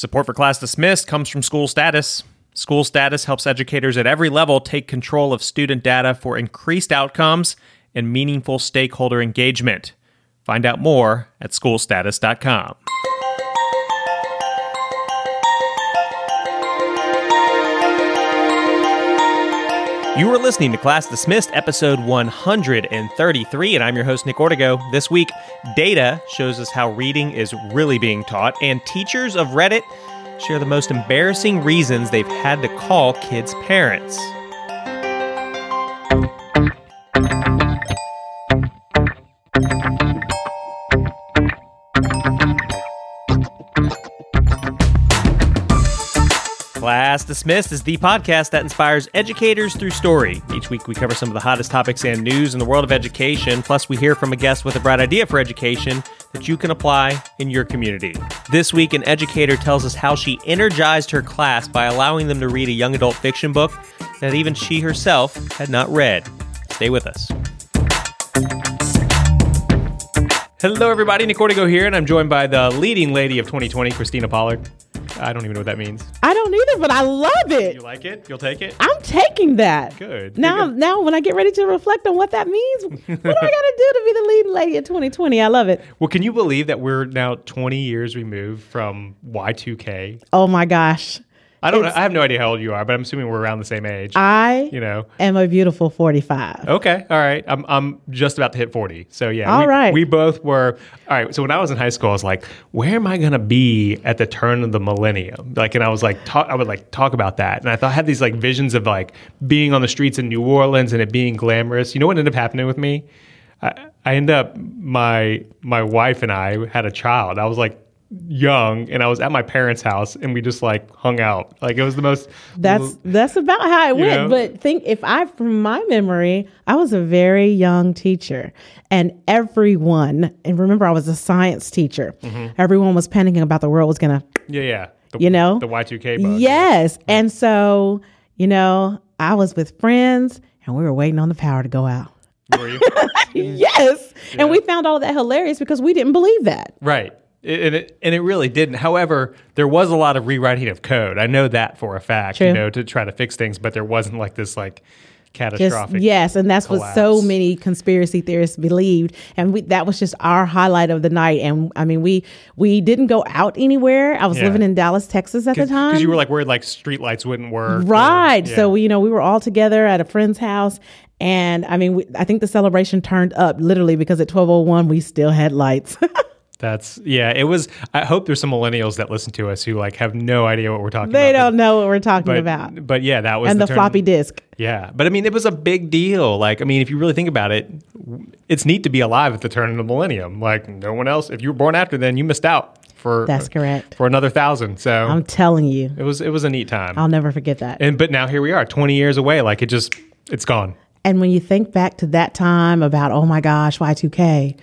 Support for Class Dismissed comes from School Status. School Status helps educators at every level take control of student data for increased outcomes and meaningful stakeholder engagement. Find out more at schoolstatus.com. You are listening to Class Dismissed, episode 133, and I'm your host, Nick Ortego. This week, data shows us how reading is really being taught, and teachers of Reddit share the most embarrassing reasons they've had to call kids' parents. Class Dismissed is the podcast that inspires educators through story. Each week, we cover some of the hottest topics and news in the world of education. Plus, we hear from a guest with a bright idea for education that you can apply in your community. This week, an educator tells us how she energized her class by allowing them to read a young adult fiction book that even she herself had not read. Stay with us. Hello, everybody. Nick Ortego here, and I'm joined by the leading lady of 2020, Christina Pollard. I don't even know what that means. I don't either, but I love it. You like it? You'll take it? I'm taking that. Good. Now, Good. now, when I get ready to reflect on what that means, what do I got to do to be the leading lady of 2020? I love it. Well, can you believe that we're now 20 years removed from Y2K? Oh my gosh, I don't. It's- I have no idea how old you are, but I'm assuming we're around the same age. I you know. am a beautiful 45. Okay. All right. I'm I'm just about to hit 40. So yeah. All we, right. We both were. All right. So when I was in high school, I was like, where am I gonna be at the turn of the millennium? Like, and I was like, talk, I would like talk about that, and I thought I had these like visions of like being on the streets in New Orleans and it being glamorous. You know what ended up happening with me? I, I ended up my my wife and I had a child. I was like young and I was at my parents' house and we just like hung out. Like it was the most That's that's about how it went. know? But think if I, from my memory, I was a very young teacher, and everyone, and remember, I was a science teacher. Mm-hmm. Everyone was panicking about the world was gonna yeah yeah. The, You know? the Y2K bug. Yes. And so, you know, I was with friends and we were waiting on the power to go out. Were you? Yes. And we found all of that hilarious because we didn't believe that. Right. It, and, it, and it really didn't. However, there was a lot of rewriting of code. I know that for a fact, you know, to try to fix things, but there wasn't like this like Just catastrophic. yes, and that's what so many conspiracy theorists believed, and we, that was just our highlight of the night. And I mean, we we didn't go out anywhere. I was Yeah. living in Dallas, Texas at the time. Because you were like worried like street lights wouldn't work. or- Right. yeah. So we, you know, we were all together at a friend's house, and I mean, we, I think the celebration turned up literally because at twelve oh one we still had lights. that's yeah. It was. I hope there's some millennials that listen to us who like have no idea what we're talking they about. They don't know what we're talking But, about. but yeah, that was And the, turn- floppy disk. Yeah, but I mean, it was a big deal. Like, I mean, if you really think about it, it's neat to be alive at the turn of the millennium. Like, no one else. If you were born after then, you missed out for That's correct. for another thousand. So I'm telling you, it was it was a neat time. I'll never forget that. and but now here we are, twenty years away. Like it just it's gone. And when you think back to that time about, oh my gosh, Y2K,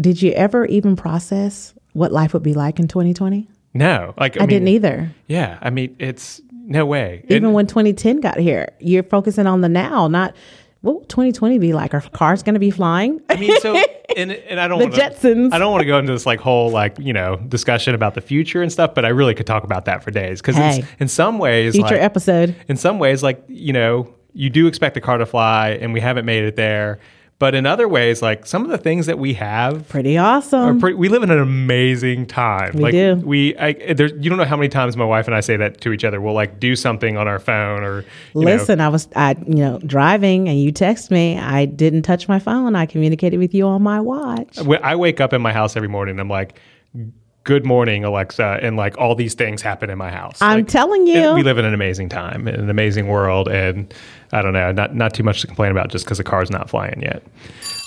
did you ever even process what life would be like in 2020? No, like I, I, mean, didn't either. Yeah, I mean, it's no way. Even And- when 2010 got here, you're focusing on the now, not what will 2020 be like? Are cars going to be flying? I mean, so and and I don't The wanna, Jetsons. I don't want to go into this like whole like you know discussion about the future and stuff, but I really could talk about that for days because Hey. in some ways, Future like, episode. in some ways, like you know, you do expect the car to fly, and we haven't made it there. But in other ways, like some of the things that we have Pretty awesome. pretty, we live in an amazing time. We like do. we, I, there's, you don't know how many times my wife and I say that to each other. We'll like do something on our phone or you know, Listen, I was, I, you know, driving and you text me. I didn't touch my phone. I communicated with you on my watch. I wake up in my house every morning. I'm like, "Good morning, Alexa," and like all these things happen in my house. I'm Like, telling you. it- we live in an amazing time, in an amazing world, and I don't know, not not too much to complain about just because the car's not flying yet.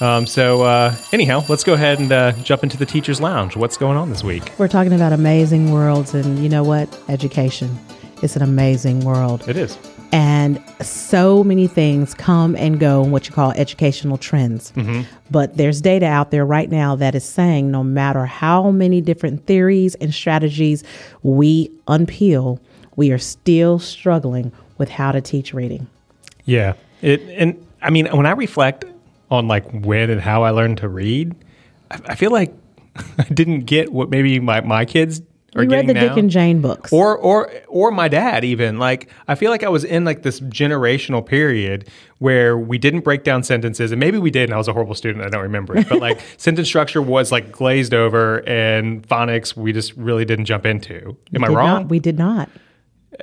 Um, so uh, anyhow, let's go ahead and uh, jump into the teachers' lounge. What's going on this week? We're talking about amazing worlds, and you know what? Education. It's an amazing world. It is. And so many things come and go in what you call educational trends. Mm-hmm. But there's data out there right now that is saying no matter how many different theories and strategies we unpeel, we are still struggling with how to teach reading. Yeah. It and I mean when I reflect on like when and how I learned to read, I, I feel like I didn't get what maybe my, my kids are You read getting the now. Dick and Jane books. or or or my dad even like i feel like i was in like this generational period where we didn't break down sentences and maybe we did and i was a horrible student i don't remember it but like sentence structure was like glazed over and phonics we just really didn't jump into am i wrong not- we did not.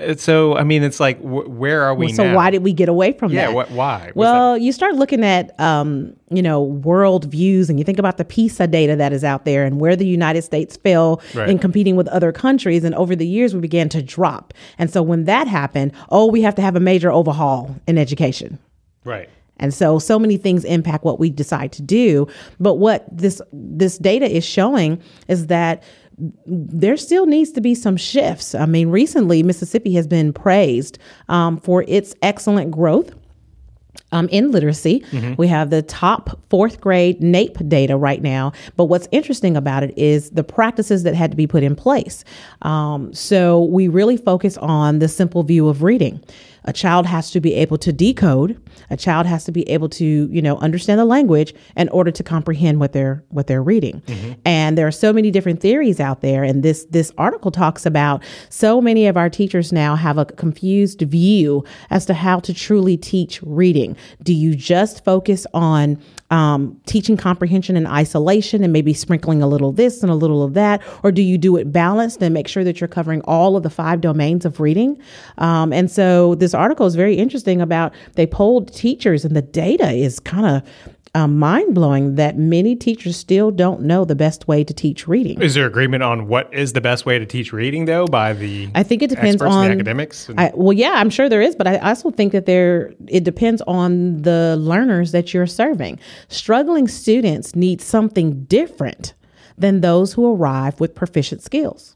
Uh, so i mean it's like wh- where are we so now why did we get away from yeah that? what why Was Well, you start looking at, um, you know, world views, and you think about the PISA data that is out there and where the United States fell Right. in competing with other countries. And over the years, we began to drop. And so when that happened, oh, we have to have a major overhaul in education. right And so so many things impact what we decide to do. But what this this data is showing is that there still needs to be some shifts. I mean, recently Mississippi has been praised um, for its excellent growth. Um, in literacy, we have the top fourth grade NAEP data right now. But what's interesting about it is the practices that had to be put in place. Um, so we really focus on the simple view of reading. A child has to be able to decode. A child has to be able to, you know, understand the language in order to comprehend what they're what they're reading. And there are so many different theories out there. And this this article talks about so many of our teachers now have a confused view as to how to truly teach reading. Do you just focus on um, teaching comprehension in isolation and maybe sprinkling a little this and a little of that, or do you do it balanced and make sure that you're covering all of the five domains of reading? Um, and so this article is very interesting about they polled teachers, and the data is kind of um, mind blowing that many teachers still don't know the best way to teach reading. is there agreement on what is the best way to teach reading though by the I think it depends on the academics and- I, well, yeah, I'm sure there is, but I also think that there it depends on the learners that you're serving. Struggling students need something different than those who arrive with proficient skills.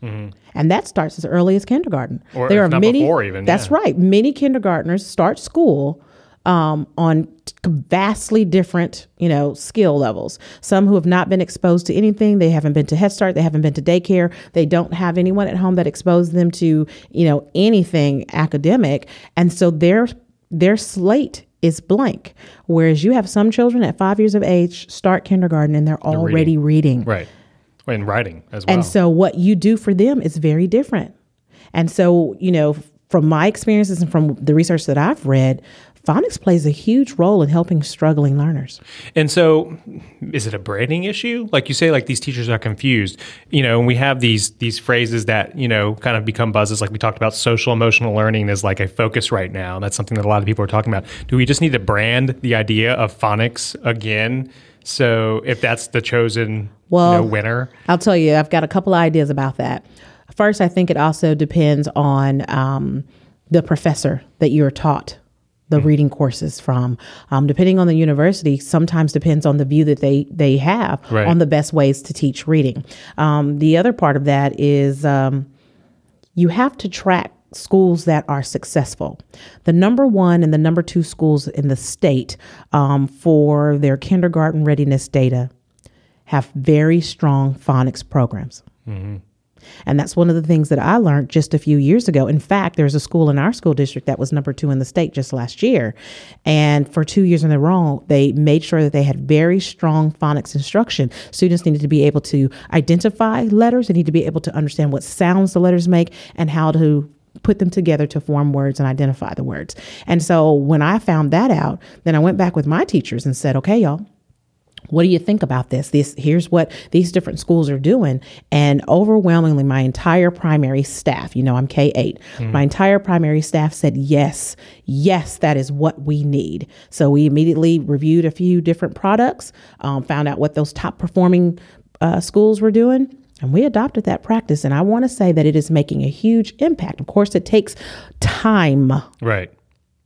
And that starts as early as kindergarten. Mm-hmm. Or if not before even, That's yeah. right. Many kindergartners start school um, on vastly different, you know, skill levels. Some who have not been exposed to anything, they haven't been to Head Start, they haven't been to daycare, they don't have anyone at home that exposed them to, you know, anything academic, and so their their slate is blank. Whereas you have some children at five years of age start kindergarten and they're already reading. right and writing as well And so what you do for them is very different. And so, you know, from my experiences and from the research that I've read, phonics plays a huge role in helping struggling learners. And so, is it a branding issue? Like you say, like these teachers are confused. You know, and we have these these phrases that you know kind of become buzzes. Like we talked about, social emotional learning is like a focus right now. And that's something that a lot of people are talking about. Do we just need to brand the idea of phonics again? So if that's the chosen Well- you know, winner, I'll tell you, I've got a couple of ideas about that. First, I think it also depends on um, the professor that you're taught the reading courses from. Um, depending on the university, sometimes depends on the view that they they have Right. on the best ways to teach reading. Um, the other part of that is um, you have to track schools that are successful. The number one and the number two schools in the state um, for their kindergarten readiness data have very strong phonics programs. And that's one of the things that I learned just a few years ago. In fact, there's a school in our school district that was number two in the state just last year. And for two years in a row, they made sure that they had very strong phonics instruction. Students needed to be able to identify letters, they need to be able to understand what sounds the letters make and how to put them together to form words and identify the words. And so when I found that out, then I went back with my teachers and said, okay, y'all, what do you think about this? This here's what these different schools are doing. And overwhelmingly my entire primary staff you know i'm k8 my entire primary staff said yes yes that is what we need. So we immediately reviewed a few different products um, found out what those top performing uh, schools were doing and we adopted that practice. And i want to say that it is making a huge impact. Of course it takes time. Right?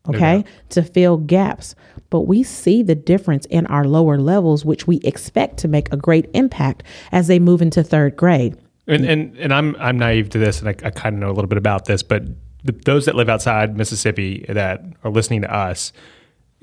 Okay, to fill gaps. But we see the difference in our lower levels, which we expect to make a great impact as they move into third grade. And and and I'm I'm naive to this, and I, I kind of know a little bit about this, but the, those that live outside Mississippi that are listening to us,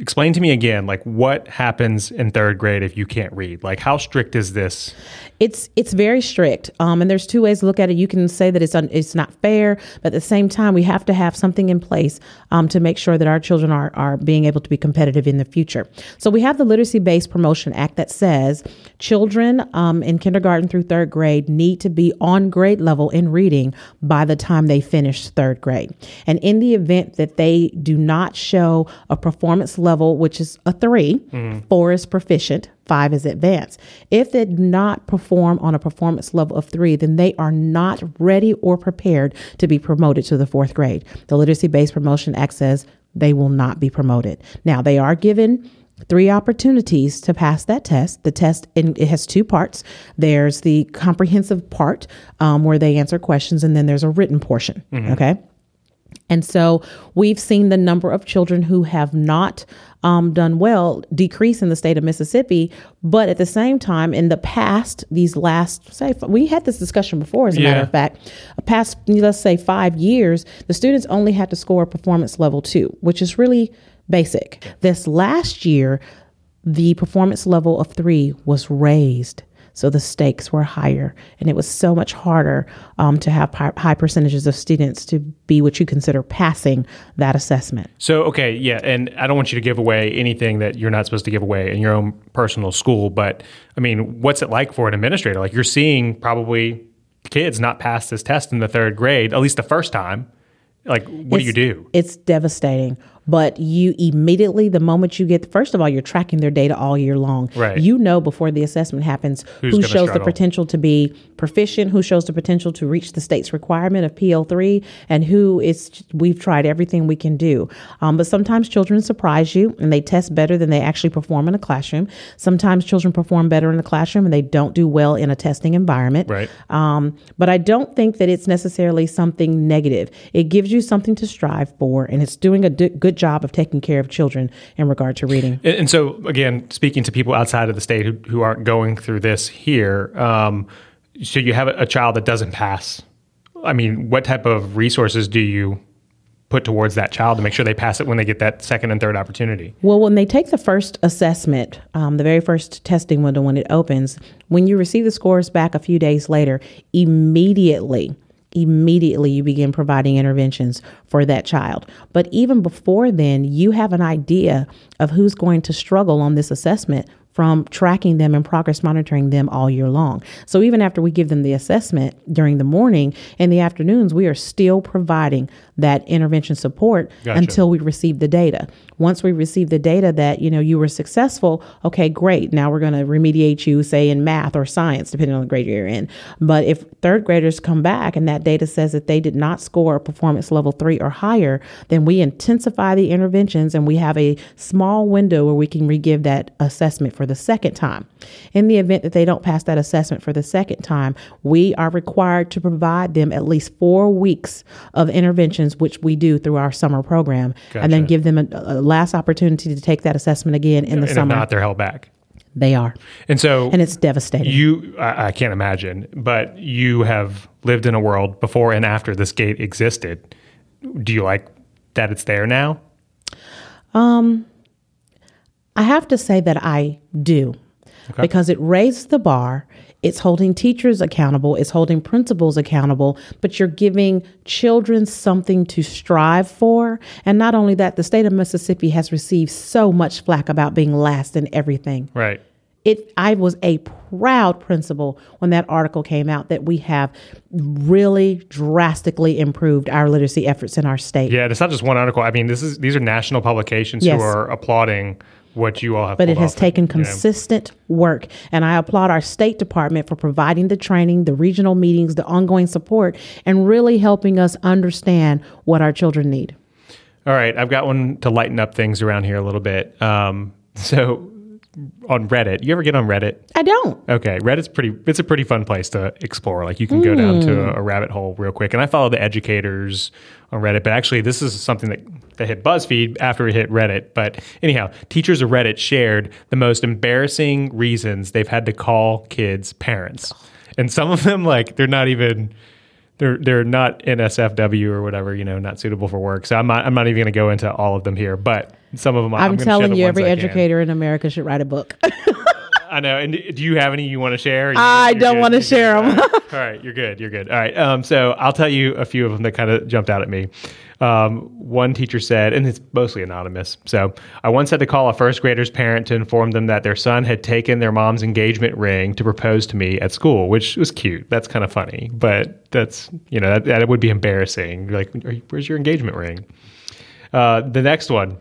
explain to me again, like what happens in third grade if you can't read? Like, how strict is this? It's it's very strict, um, and there's two ways to look at it. You can say that it's un, it's not fair, but at the same time, we have to have something in place um, to make sure that our children are are being able to be competitive in the future. So we have the Literacy Based Promotion Act that says children um, in kindergarten through third grade need to be on grade level in reading by the time they finish third grade, and in the event that they do not show a performance level, which is a 3 four is proficient, five is advanced. If they do not perform on a performance level of three, then they are not ready or prepared to be promoted to the fourth grade. The Literacy Based Promotion Act says they will not be promoted. Now, they are given three opportunities to pass that test. The test in, it has two parts. There's the comprehensive part um, where they answer questions, and then there's a written portion. Okay. And so we've seen the number of children who have not um, done well decrease in the state of Mississippi. But at the same time, in the past, these last, say, we had this discussion before, as a matter of fact, a past, let's say, five years, the students only had to score performance level two, which is really basic. This last year, the performance level of three was raised. So the stakes were higher, and it was so much harder um, to have high, high percentages of students to be what you consider passing that assessment. So, okay, yeah, and I don't want you to give away anything that you're not supposed to give away in your own personal school, but I mean, what's it like for an administrator? Like, you're seeing probably kids not pass this test in the third grade, at least the first time. Like, what do you do? It's devastating. But you immediately, the moment you get, first of all, you're tracking their data all year long. Right. You know before the assessment happens Who's who shows the potential to be proficient, who shows the potential to reach the state's requirement of PL3, and who is, we've tried everything we can do. Um, but sometimes children surprise you and they test better than they actually perform in a classroom. Sometimes children perform better in the classroom and they don't do well in a testing environment. Right. Um, but I don't think that it's necessarily something negative. It gives you something to strive for, and it's doing a d- good job of taking care of children in regard to reading. And, and so, again, speaking to people outside of the state who, who aren't going through this here, um, so you have a, a child that doesn't pass. I mean, what type of resources do you put towards that child to make sure they pass it when they get that second and third opportunity? Well, when they take the first assessment, um, the very first testing window when it opens, when you receive the scores back a few days later, immediately, immediately you begin providing interventions for that child. But even before then, you have an idea of who's going to struggle on this assessment from tracking them and progress monitoring them all year long. So even after we give them the assessment during the morning, and the afternoons, we are still providing that intervention support Gotcha. until we receive the data. Once we receive the data that, you know, you were successful, okay, great. Now we're going to remediate you, say in math or science, depending on the grade you're in. But if third graders come back and that data says that they did not score a performance level three or higher, then we intensify the interventions and we have a small window where we can re-give that assessment for the second time. In the event that they don't pass that assessment for the second time, we are required to provide them at least four weeks of interventions, which we do through our summer program, and then give them a, a last opportunity to take that assessment again in the And if summer. not, they're held back. they are. And so, And it's devastating. you, I, I can't imagine, but you have lived in a world before and after this gate existed. Do you like that it's there now? Um, I have to say that I do because it raised the bar. It's holding teachers accountable, it's holding principals accountable, but you're giving children something to strive for. And not only that, the state of Mississippi has received so much flack about being last in everything. Right. It I was a proud principal when that article came out that we have really drastically improved our literacy efforts in our state. Yeah, it's not just one article. I mean, this is these are national publications Yes. who are applauding what you all have. but it has taken know, consistent work and i applaud our state department for providing the training the regional meetings the ongoing support and really helping us understand what our children need All right, I've got one to lighten up things around here a little bit. Um, so on Reddit, you ever get on Reddit? i don't Okay, Reddit's pretty. It's a pretty fun place to explore. Like you can go down to Hmm. a, a rabbit hole real quick. And I follow the educators on Reddit, but actually, this is something that that hit BuzzFeed after it hit Reddit. But anyhow, teachers of Reddit shared the most embarrassing reasons they've had to call kids parents, and some of them like they're not even. They're, they're not NSFW or whatever, you know, not suitable for work. So I'm not, I'm not even going to go into all of them here. But some of them I'm, share telling you, every educator in America should write a book. I know. And do you have any you want to share? You- I don't wanna share good? 'em. All right. You're good. You're good. All right. Um, so I'll tell you a few of them that kind of jumped out at me. Um, one teacher said, and it's mostly anonymous. So I once had to call a first grader's parent to inform them that their son had taken their mom's engagement ring to propose to me at school, which was cute. That's kind of funny, but that's you know that, that would be embarrassing. You're like, you- where's your engagement ring? Uh, the next one.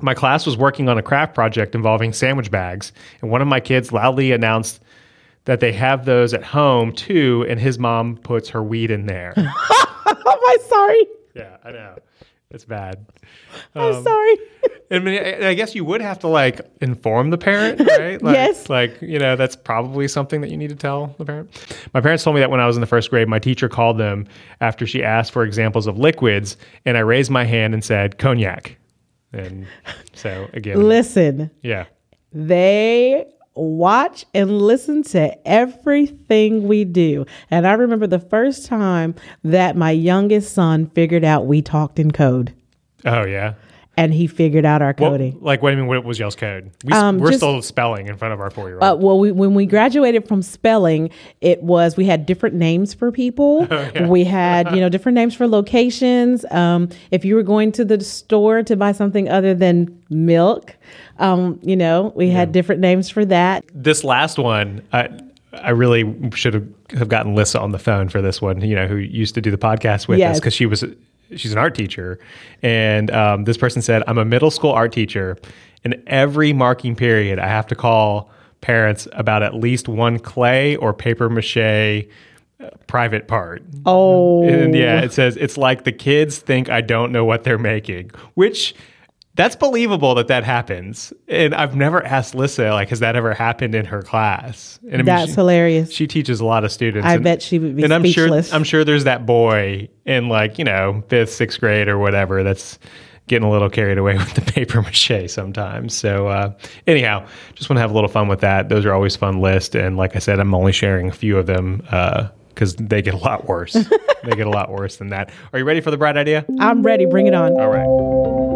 My class was working on a craft project involving sandwich bags, and one of my kids loudly announced that they have those at home too, and his mom puts her weed in there. oh my, sorry. yeah, I know. It's bad. I'm um, sorry. I mean, I I guess you would have to like inform the parent, right? Like, Yes. Like, you know, that's probably something that you need to tell the parent. My parents told me that when I was in the first grade, my teacher called them after she asked for examples of liquids, and I raised my hand and said cognac. And so again, Listen, yeah. they watch and listen to everything we do. And I remember the first time that my youngest son figured out we talked in code Oh yeah. And he figured out our What, coding. like, what do you mean? What was y'all's code? We, Um, we're just- still spelling in front of our four-year-old. Uh, well, we, when we graduated from spelling, it was we had different names for people. We had you know different names for locations. Um, if you were going to the store to buy something other than milk, um, you know we had different names for that. this last one, I I really should have, have gotten Lissa on the phone for this one. You know, who used to do the podcast with us because she was she's an art teacher, and um, this person said, "I'm a middle school art teacher, and every marking period, I have to call parents about at least one clay or paper mache." uh, Private part. Oh, And yeah, it says it's like the kids think I don't know what they're making, which that's believable that that happens. And I've never asked Lissa, like, has that ever happened in her class? And I mean, that's she, hilarious. she teaches a lot of students. I and, bet she would be And I'm speechless. sure, I'm sure there's that boy in like, you know, fifth, sixth grade or whatever that's getting a little carried away with the paper mache sometimes. So, uh, anyhow, just want to have a little fun with that. Those are always fun lists. And like I said, I'm only sharing a few of them, uh, because they get a lot worse. they get a lot worse than that. Are you ready for the bright idea? I'm ready. Bring it on. All right.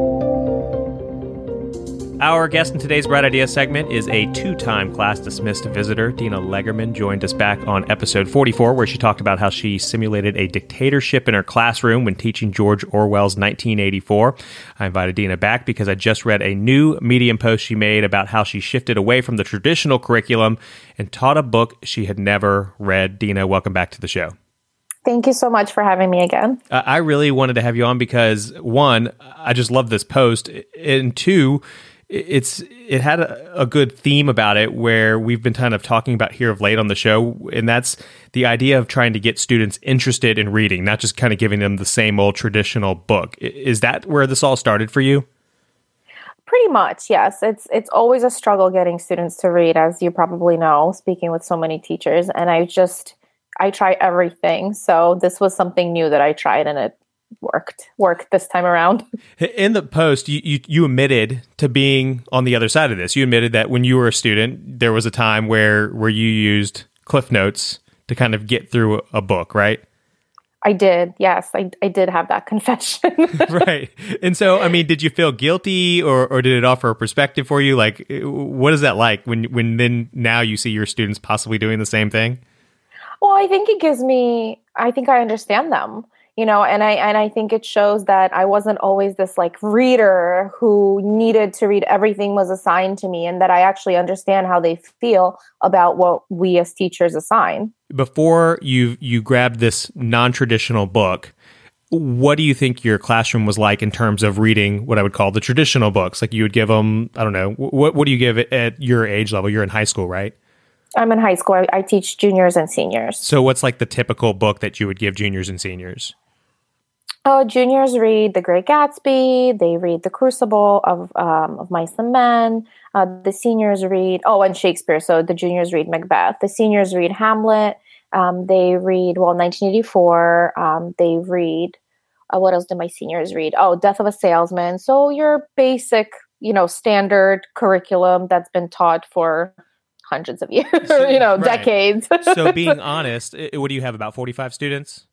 Our guest in today's Bright Idea segment is a two time class dismissed visitor. Dina Leygerman joined us back on episode 44, where she talked about how she simulated a dictatorship in her classroom when teaching George Orwell's 1984. I invited Dina back because I just read a new Medium post she made about how she shifted away from the traditional curriculum and taught a book she had never read. Dina, welcome back to the show. Thank you so much for having me again. Uh, I really wanted to have you on because one, I just love this post, and two, it's it had a, a good theme about it where we've been kind of talking about here of late on the show, and that's the idea of trying to get students interested in reading, not just kind of giving them the same old traditional book. Is that where this all started for you? Pretty much, yes. It's it's always a struggle getting students to read, as you probably know, speaking with so many teachers. And I just I try everything. So this was something new that I tried and it worked. Worked this time around. In the post, you, you you admitted to being on the other side of this. You admitted that when you were a student, there was a time where where you used CliffsNotes to kind of get through a book, right? I did. Yes, I I did have that confession. right. And so, I mean, did you feel guilty, or or did it offer a perspective for you? Like, eh, what is that like when when then now you see your students possibly doing the same thing? Well, I think it gives me I think I understand them. You know, and I and I think it shows that I wasn't always this like reader who needed to read everything was assigned to me and that I actually understand how they feel about what we as teachers assign. Before you you grabbed this non traditional book, what do you think your classroom was like in terms of reading what I would call the traditional books? Like you would give them, I don't know, what what do you give it at your age level? You're in high school, right? I'm in high school. I, I teach juniors and seniors. So what's like the typical book that you would give juniors and seniors? Oh, juniors read The Great Gatsby. They read The Crucible of um, of Mice and Men. Uh, the seniors read oh, and Shakespeare. So the juniors read Macbeth. The seniors read Hamlet. Um, they read well, 1984. Um, they read uh, what else do my seniors read? Oh, Death of a Salesman. So your basic, you know, standard curriculum that's been taught for hundreds of years, you know, Right. decades. So being honest, what do you have about 45 students?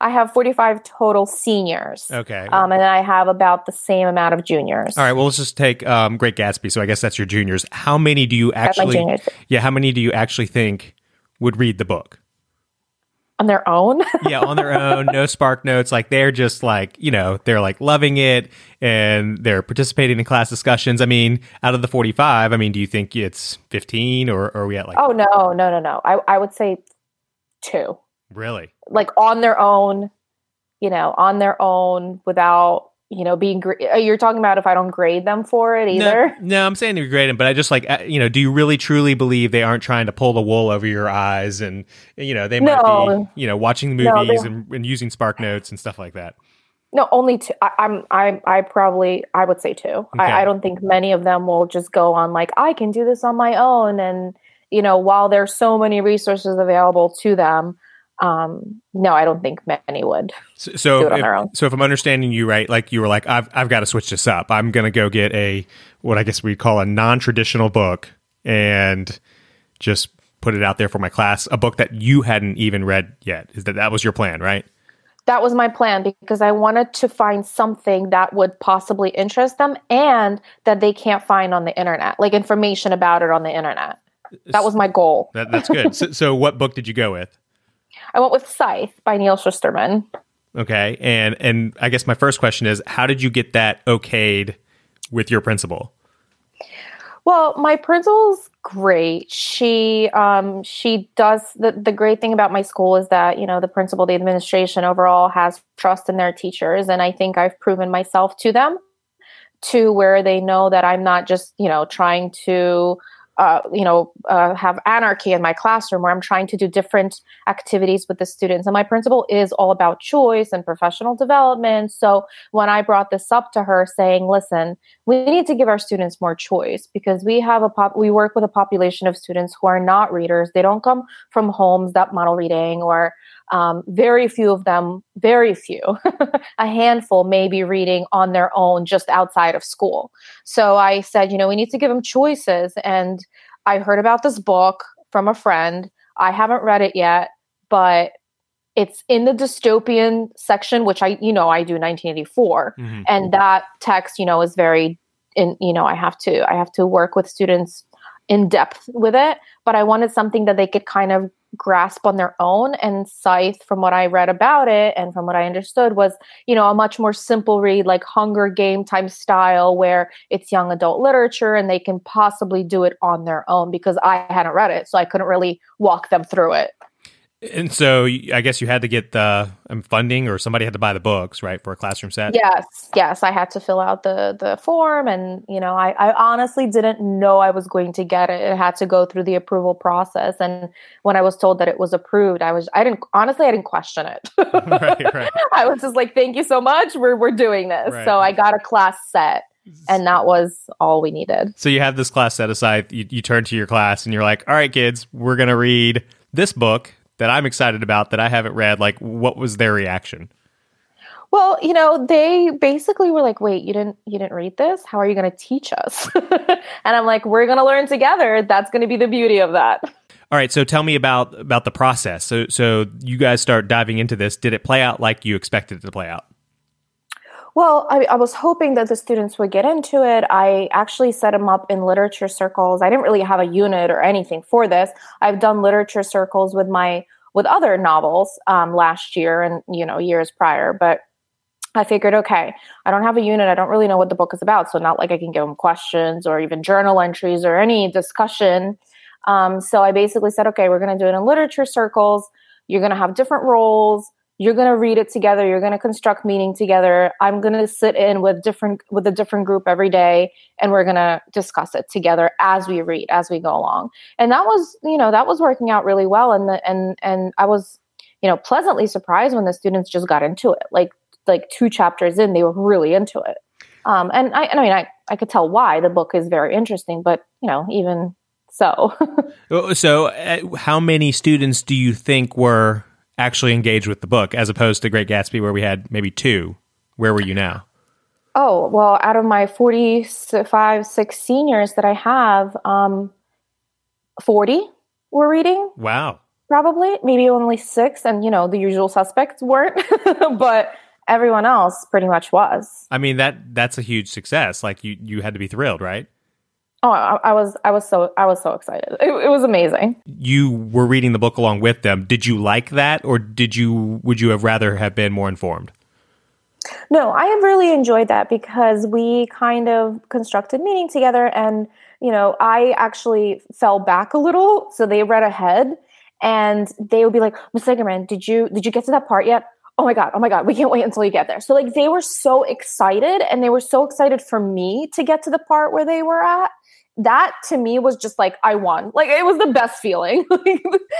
I have 45 total seniors. Okay. Um, and I have about the same amount of juniors. All right. Well, let's just take um, Great Gatsby. So I guess that's your juniors. How many do you actually? Yeah. How many do you actually think would read the book? on their own. yeah, on their own, no SparkNotes. Like they're just like, you know, they're like loving it and they're participating in class discussions. I mean, out of the 45, I mean, do you think it's 15 or, or are we at like, oh no, no, no, no. I, I would say two. Really? Like on their own, you know, on their own without, you know, being gra- uh, you're talking about if I don't grade them for it either. No, no, I'm saying you're them but I just like, uh, you know, do you really truly believe they aren't trying to pull the wool over your eyes and, you know, they might No. be, you know, watching the movies they're- and, and using SparkNotes and stuff like that? No, only two. I, I'm I I probably I would say two. Okay. I, I don't think many of them will just go on like I can do this on my own and you know while there's so many resources available to them um no i don't think many would So, so Do it on if, their own. so if I'm understanding you right, like you were like, I've I've got to switch this up. I'm gonna go get a what I guess we'd call a non-traditional book and just put it out there for my class. A book that you hadn't even read yet. Is that that was your plan, right? that was my plan because i wanted to find something that would possibly interest them and that they can't find on the internet like information about it on the internet that was my goal That, that's good. so, so what book did you go with? I went with scythe by Neal Shusterman Okay, and and I guess my first question is, how did you get that okayed with your principal? Well, my principal's great. She um she does the the great thing about my school is that, you know, the principal, the administration overall has trust in their teachers and I think I've proven myself to them to where they know that I'm not just, you know, trying to uh, you know, uh, have anarchy in my classroom where I'm trying to do different activities with the students. And my principal is all about choice and professional development. So when I brought this up to her, saying, "Listen, we need to give our students more choice because we have a pop we work with a population of students who are not readers they don't come from homes that model reading or um, very few of them very few a handful may be reading on their own just outside of school so i said you know we need to give them choices and i heard about this book from a friend i haven't read it yet but it's in the dystopian section which i you know i do 1984 Mhm. and that text you know is very in you know i have to i have to work with students in depth with it but i wanted something that they could kind of grasp on their own and scythe from what i read about it and from what i understood was you know a much more simple read like hunger game type style where it's young adult literature and they can possibly do it on their own because i hadn't read it so i couldn't really walk them through it And so I guess you had to get the um, funding, or somebody had to buy the books, right, for a classroom set. Yes, yes, I had to fill out the the form, and you know, I, I honestly didn't know I was going to get it. It had to go through the approval process, and when I was told that it was approved, I was I didn't honestly I didn't question it. right, right. I was just like, "Thank you so much. We're we're doing this." Right. So I got a class set, and that was all we needed. So you have this class set aside. You, you turn to your class and you're like, "All right, kids, we're gonna read this book that I'm excited about that I haven't read." Like, what was their reaction? Well, you know, they basically were like, "Wait, you didn't you didn't read this? How are you going to teach us?" and I'm like, "We're going to learn together. That's going to be the beauty of that." All right, so tell me about about the process. So so you guys start diving into this. Did it play out like you expected it to play out? Well, I, I was hoping that the students would get into it. I actually set them up in literature circles. I didn't really have a unit or anything for this. I've done literature circles with my with other novels um, last year and you know years prior, but I figured, okay, I don't have a unit. I don't really know what the book is about, so not like I can give them questions or even journal entries or any discussion. Um, so I basically said, okay, we're going to do it in literature circles. You're going to have different roles you're going to read it together. You're going to construct meaning together. I'm going to sit in with different with a different group every day and we're going to discuss it together as we read as we go along. And that was you know that was working out really well and the and and i was you know pleasantly surprised when the students just got into it. Like like two chapters in they were really into it. Um and i and i mean i i could tell why. The book is very interesting but you know even so. Oh, So, uh, how many students do you think were actually engaged with the book, as opposed to Great Gatsby, where we had maybe two? Where were you now? Oh, well, out of my 45, six seniors that I have, um, 40 were reading. Wow. probably maybe only six, and you know the usual suspects weren't, but everyone else pretty much was. I mean that that's a huge success. Like you you had to be thrilled, right? Oh, I, I was I was so I was so excited. It, it was amazing. You were reading the book along with them. Did you like that, or did you would you have rather have been more informed? No, I have really enjoyed that because we kind of constructed meaning together and you know, I actually fell back a little, so they read ahead and they would be like, Miss Sigerman, did you did you get to that part yet? Oh my god, oh my god, we can't wait until you get there. So like they were so excited and they were so excited for me to get to the part where they were at. That to me was just like I won. Like it was the best feeling.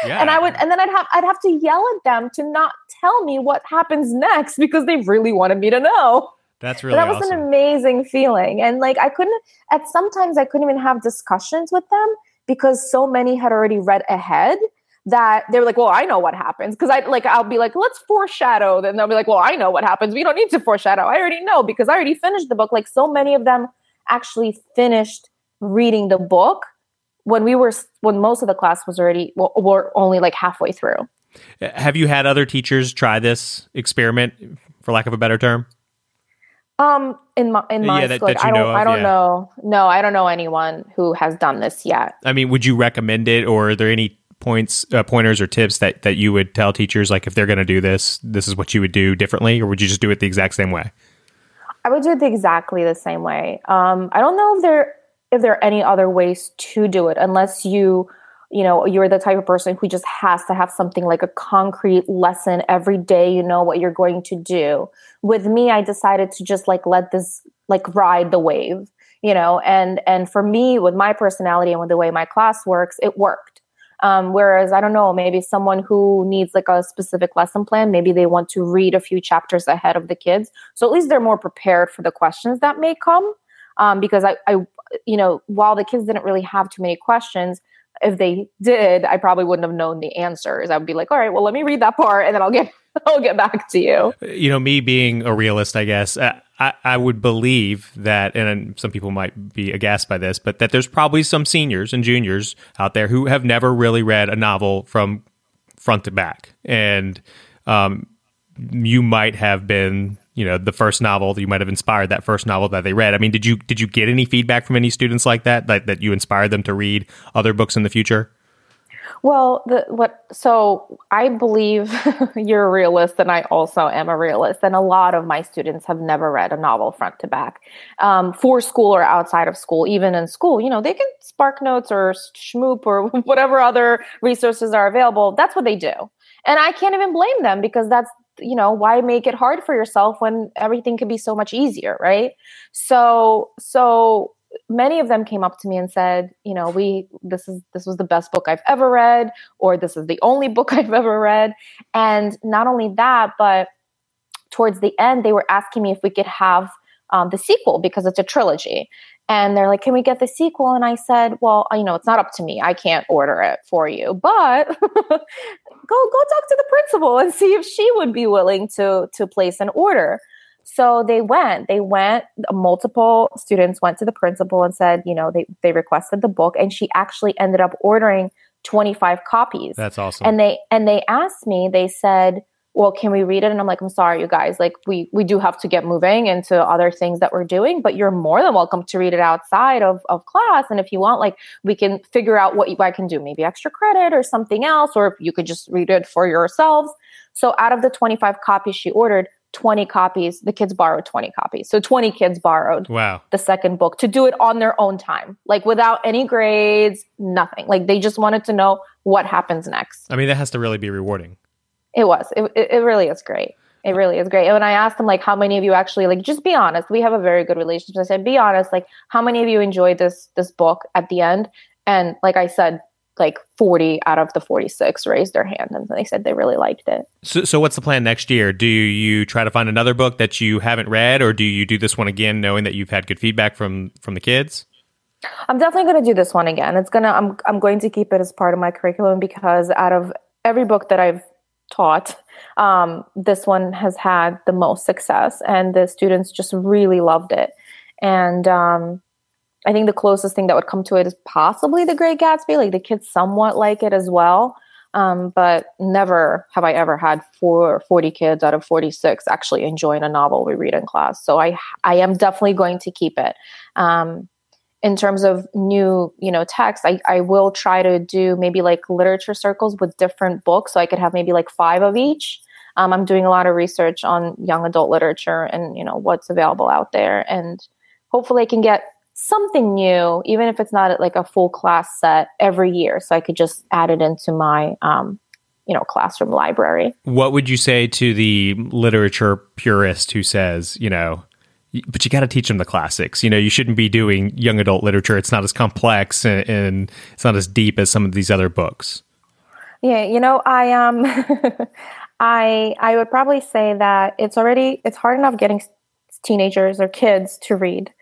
yeah. And I would and then I'd have I'd have to yell at them to not tell me what happens next because they really wanted me to know. That's really that was awesome. an amazing feeling. And like I couldn't at sometimes I couldn't even have discussions with them because so many had already read ahead that they were like, well, I know what happens. Cause I like, I'll be like, let's foreshadow. Then they'll be like, well, I know what happens. We don't need to foreshadow. I already know because I already finished the book. Like so many of them actually finished reading the book when we were, when most of the class was already, well, were only like halfway through. Have you had other teachers try this experiment for lack of a better term? Um, in my in my Yeah, that- school, that you I don't of, I don't yeah. know. No, I don't know anyone who has done this yet. I mean, would you recommend it, or are there any points, uh, pointers, or tips that that you would tell teachers, like if they're going to do this, this is what you would do differently, or would you just do it the exact same way? I would do it exactly the same way. Um, I don't know if there if there are any other ways to do it, unless you you know you're the type of person who just has to have something like a concrete lesson every day. You know what you're going to do. With me, I decided to just like let this like ride the wave, you know. And and for me, with my personality and with the way my class works, it worked. Um, whereas I don't know, maybe someone who needs like a specific lesson plan, maybe they want to read a few chapters ahead of the kids, so at least they're more prepared for the questions that may come. Um, because I, I, you know, while the kids didn't really have too many questions, if they did, I probably wouldn't have known the answers. I would be like, all right, well, let me read that part, and then I'll get, I'll get back to you. you know, me being a realist, I guess, uh, I, I would believe that, and some people might be aghast by this, but that there's probably some seniors and juniors out there who have never really read a novel from front to back. And um, you might have been, you know, the first novel that you might have inspired that first novel that they read. I mean, did you did you get any feedback from any students like that that, that you inspired them to read other books in the future? Well, the what so I believe you're a realist and I also am a realist and a lot of my students have never read a novel front to back. Um, for school or outside of school, even in school, you know, they can SparkNotes or Shmoop or whatever other resources are available. That's what they do. And I can't even blame them because that's you know why make it hard for yourself when everything could be so much easier right? So so many of them came up to me and said you know we this is this was the best book i've ever read or this is the only book i've ever read. And not only that but towards the end they were asking me if we could have um, the sequel because it's a trilogy. And they're like can we get the sequel? And i said well you know it's not up to me. I can't order it for you. But go go talk to the principal and see if she would be willing to to place an order so they went they went multiple students went to the principal and said you know they they requested the book and she actually ended up ordering 25 copies That's awesome. and they and they asked me they said well can we read it? And i'm like i'm sorry you guys like we we do have to get moving into other things that we're doing but you're more than welcome to read it outside of, of class. And if you want like we can figure out what you, i can do maybe extra credit or something else or you could just read it for yourselves. So out of the 25 copies she ordered 20 copies the kids borrowed 20 copies. So 20 kids borrowed wow. the second book to do it on their own time like without any grades nothing. Like they just wanted to know what happens next. I mean, that has to really be rewarding. It was. It, it, really is great. It really is great. And when I asked them, like, how many of you actually, like, just be honest. We have a very good relationship. I said, be honest. Like, how many of you enjoyed this this book at the end? And like I said, like 40 out of the 46 raised their hand and they said they really liked it. So, so what's the plan next year? Do you try to find another book that you haven't read, or do you do this one again, knowing that you've had good feedback from from the kids? I'm definitely going to do this one again. It's gonna. I'm. I'm going to keep it as part of my curriculum because out of every book that I've taught, um, this one has had the most success, and the students just really loved it. And um, I think the closest thing that would come to it is possibly The Great Gatsby. Like the kids somewhat like it as well. Um, but never have I ever had four, 40 kids out of 46 actually enjoying a novel we read in class. So I, I am definitely going to keep it. Um, in terms of new, you know, text, I, I will try to do maybe like literature circles with different books. So I could have maybe like five of each. Um, I'm doing a lot of research on young adult literature and, you know, what's available out there. And hopefully I can get something new, even if it's not like a full class set every year. So I could just add it into my, um, you know, classroom library. What would you say to the literature purist who says, you know, but you got to teach them the classics. You know, you shouldn't be doing young adult literature. It's not as complex and, and it's not as deep as some of these other books. Yeah, you know, I um, I I would probably say that it's already it's hard enough getting teenagers or kids to read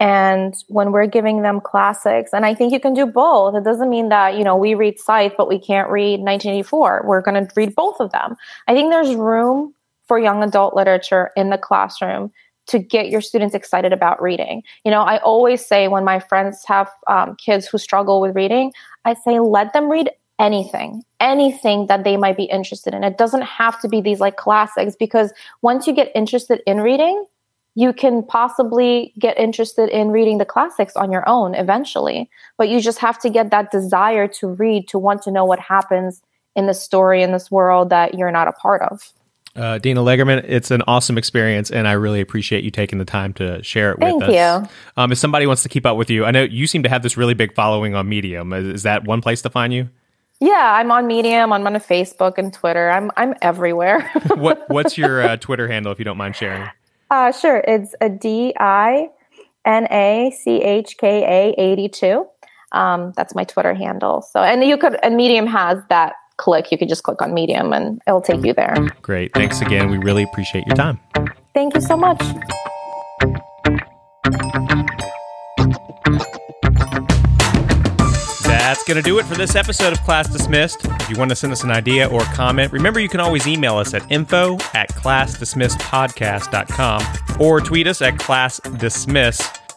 and when we're giving them classics and i think you can do both it doesn't mean that you know we read scythe but we can't read 1984 we're going to read both of them i think there's room for young adult literature in the classroom to get your students excited about reading. You know i always say when my friends have um, kids who struggle with reading i say let them read anything anything that they might be interested in. It doesn't have to be these like classics because once you get interested in reading you can possibly get interested in reading the classics on your own eventually. But you just have to get that desire to read to want to know what happens in the story in this world that you're not a part of uh, Dina Leygerman, it's an awesome experience, and I really appreciate you taking the time to share it Thank with us. Thank you. Um, if somebody wants to keep up with you, I know you seem to have this really big following on Medium. Is, is that one place to find you? Yeah, I'm on Medium. I'm on Facebook and Twitter. I'm I'm everywhere. what What's your uh, Twitter handle, if you don't mind sharing? Uh, sure. It's a D I N A C H K A 82. Um, that's my Twitter handle. So, and you could, and Medium has that click. You can just click on Medium and it'll take you there. Great. Thanks again. We really appreciate your time. Thank you so much. That's going to do it for this episode of Class Dismissed. If you want to send us an idea or comment, remember you can always email us at info at classdismissedpodcast.com or tweet us at classdismiss.